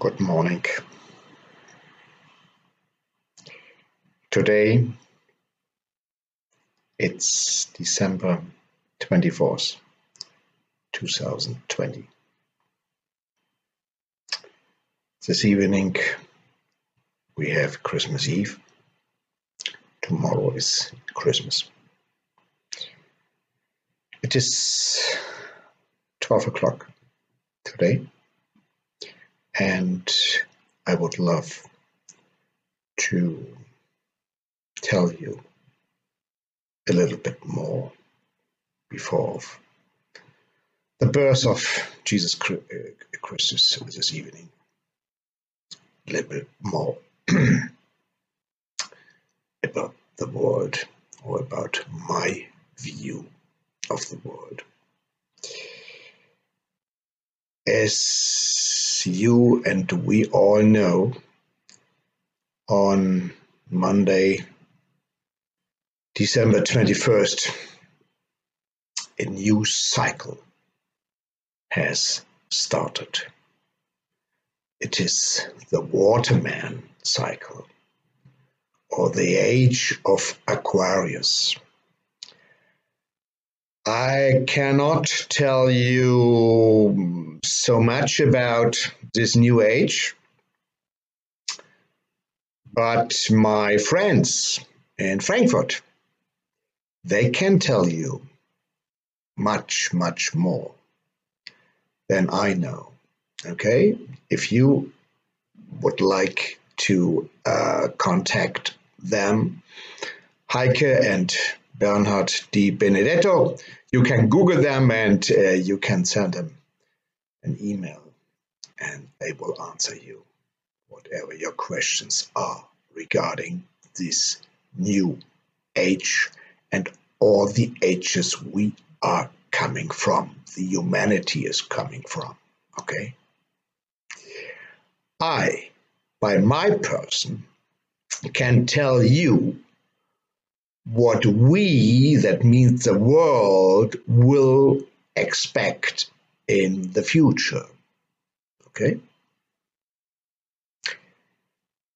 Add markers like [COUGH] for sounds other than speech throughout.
Good morning. Today it's December 24th, 2020. This evening we have Christmas Eve. Tomorrow is Christmas. It is 12 o'clock today and I would love to tell you a little bit more before the birth of Jesus uh, Christus this evening. A little bit more [CLEARS THROAT] about the world or about my view of the world. As you and we all know, on Monday, December 21st, a new cycle has started. It is the Waterman cycle or the age of Aquarius. I cannot tell you so much about this new age, but my friends in Frankfurt they can tell you much, much more than I know. Okay? If you would like to uh, contact them, Heike and Bernhard Di Benedetto, you can Google them and uh, you can send them an email and they will answer you whatever your questions are regarding this new age and all the ages we are coming from, the humanity is coming from. Okay? I, by my person, can tell you what we, that means the world, will expect in the future. Okay?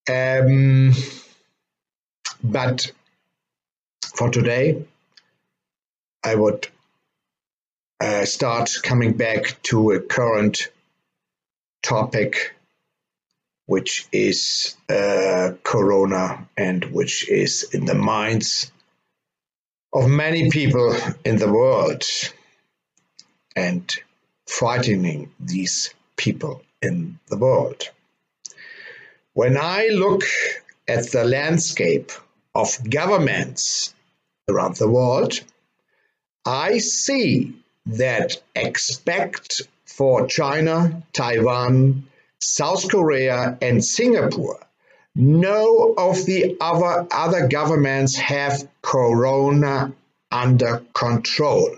Um, but for today, I would uh, start coming back to a current topic, which is uh, Corona and which is in the minds of many people in the world and frightening these people in the world. When I look at the landscape of governments around the world, I see that expect for China, Taiwan, South Korea, and Singapore, no of the other, other governments have corona under control.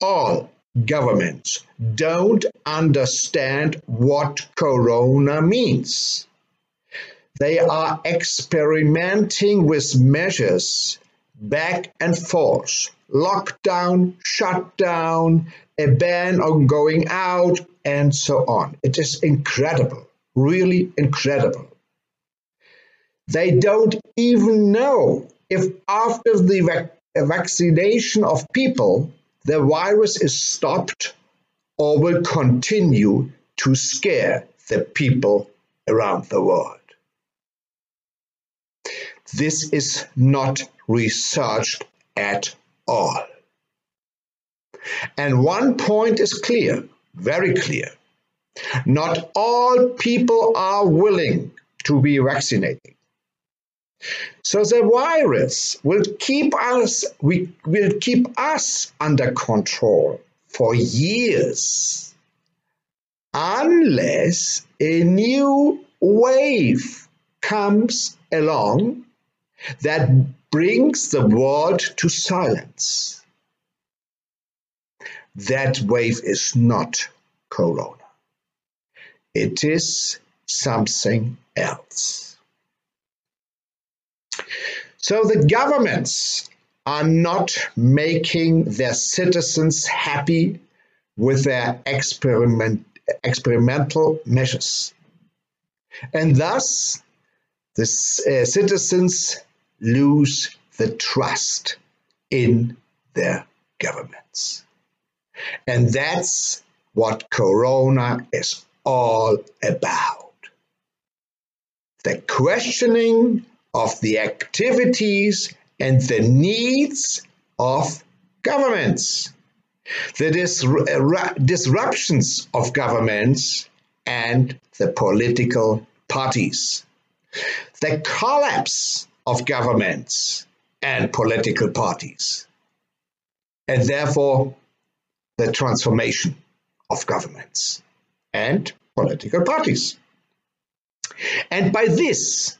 All governments don't understand what corona means. They are experimenting with measures back and forth, lockdown, shutdown, a ban on going out, and so on. It is incredible, really incredible. They don't even know if after the vac- vaccination of people, the virus is stopped or will continue to scare the people around the world. This is not researched at all. And one point is clear, very clear. Not all people are willing to be vaccinated. So the virus will keep us we will keep us under control for years unless a new wave comes along that brings the world to silence. That wave is not corona. It is something else. So the governments are not making their citizens happy with their experiment, experimental measures. And thus, the uh, citizens lose the trust in their governments. And that's what Corona is all about. The questioning of the activities and the needs of governments, the uh, disruptions of governments and the political parties, the collapse of governments and political parties, and therefore the transformation of governments and political parties. And by this,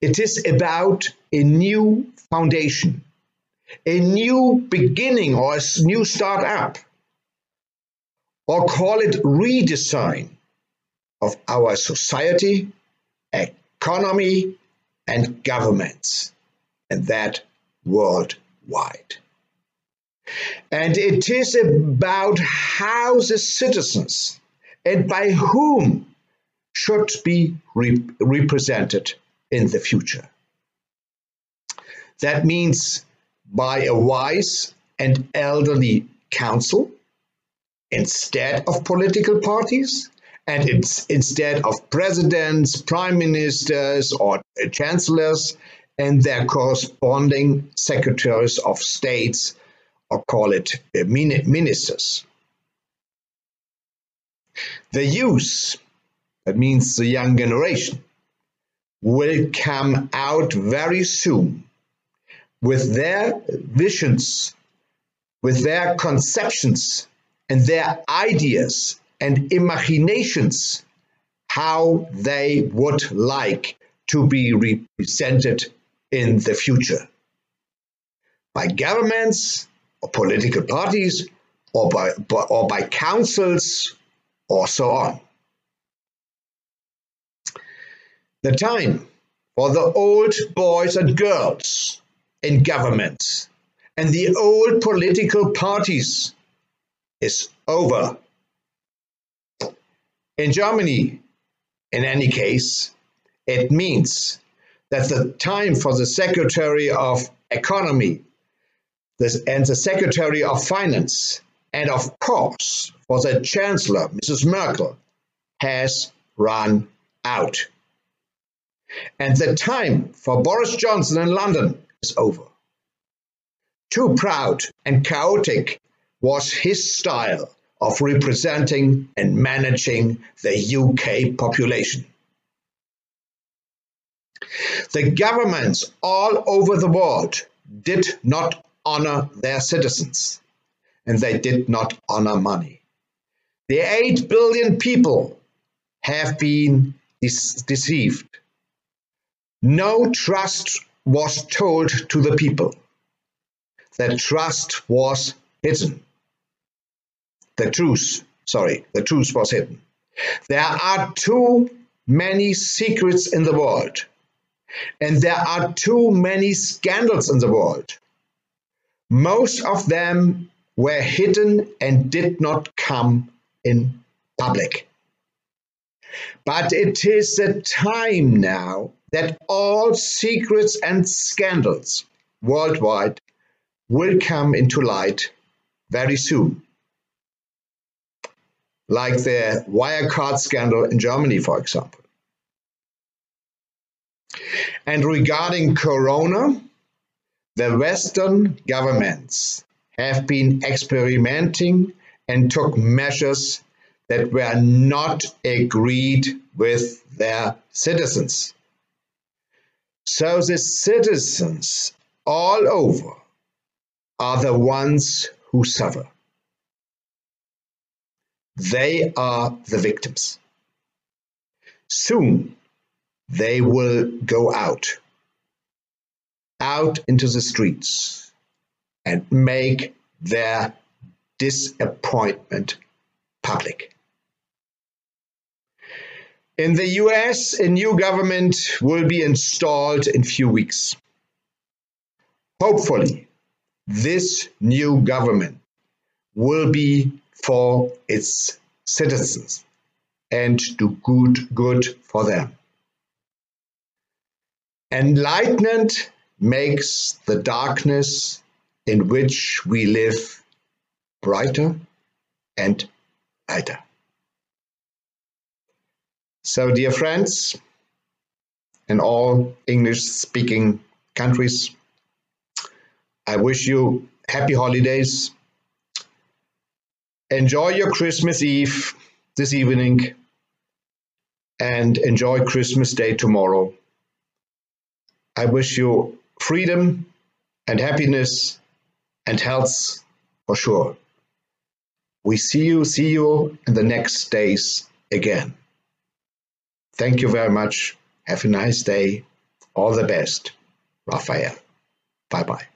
it is about a new foundation, a new beginning or a new start up, or call it redesign of our society, economy, and governments, and that worldwide. And it is about how the citizens and by whom should be re represented in the future. That means by a wise and elderly council instead of political parties and instead of presidents, prime ministers, or chancellors and their corresponding secretaries of states, or call it uh, ministers. The youth, that means the young generation, will come out very soon with their visions, with their conceptions, and their ideas and imaginations how they would like to be represented in the future by governments or political parties or by, or by councils or so on. The time for the old boys and girls in government and the old political parties is over. In Germany, in any case, it means that the time for the Secretary of Economy and the Secretary of Finance, and of course for the Chancellor, Mrs. Merkel, has run out. And the time for Boris Johnson in London is over. Too proud and chaotic was his style of representing and managing the UK population. The governments all over the world did not honor their citizens, and they did not honor money. The 8 billion people have been deceived. No trust was told to the people. The trust was hidden. The truth, sorry, the truth was hidden. There are too many secrets in the world, and there are too many scandals in the world. Most of them were hidden and did not come in public. But it is the time now that all secrets and scandals worldwide will come into light very soon. Like the Wirecard scandal in Germany, for example. And regarding Corona, the Western governments have been experimenting and took measures that were not agreed with their citizens. So the citizens all over are the ones who suffer. They are the victims. Soon they will go out out into the streets and make their disappointment public. In the US, a new government will be installed in few weeks. Hopefully, this new government will be for its citizens and do good good for them. Enlightenment makes the darkness in which we live brighter and lighter. So, dear friends, in all English speaking countries, I wish you happy holidays. Enjoy your Christmas Eve this evening and enjoy Christmas Day tomorrow. I wish you freedom and happiness and health for sure. We see you, see you in the next days again. Thank you very much. Have a nice day. All the best. Raphael. Bye bye.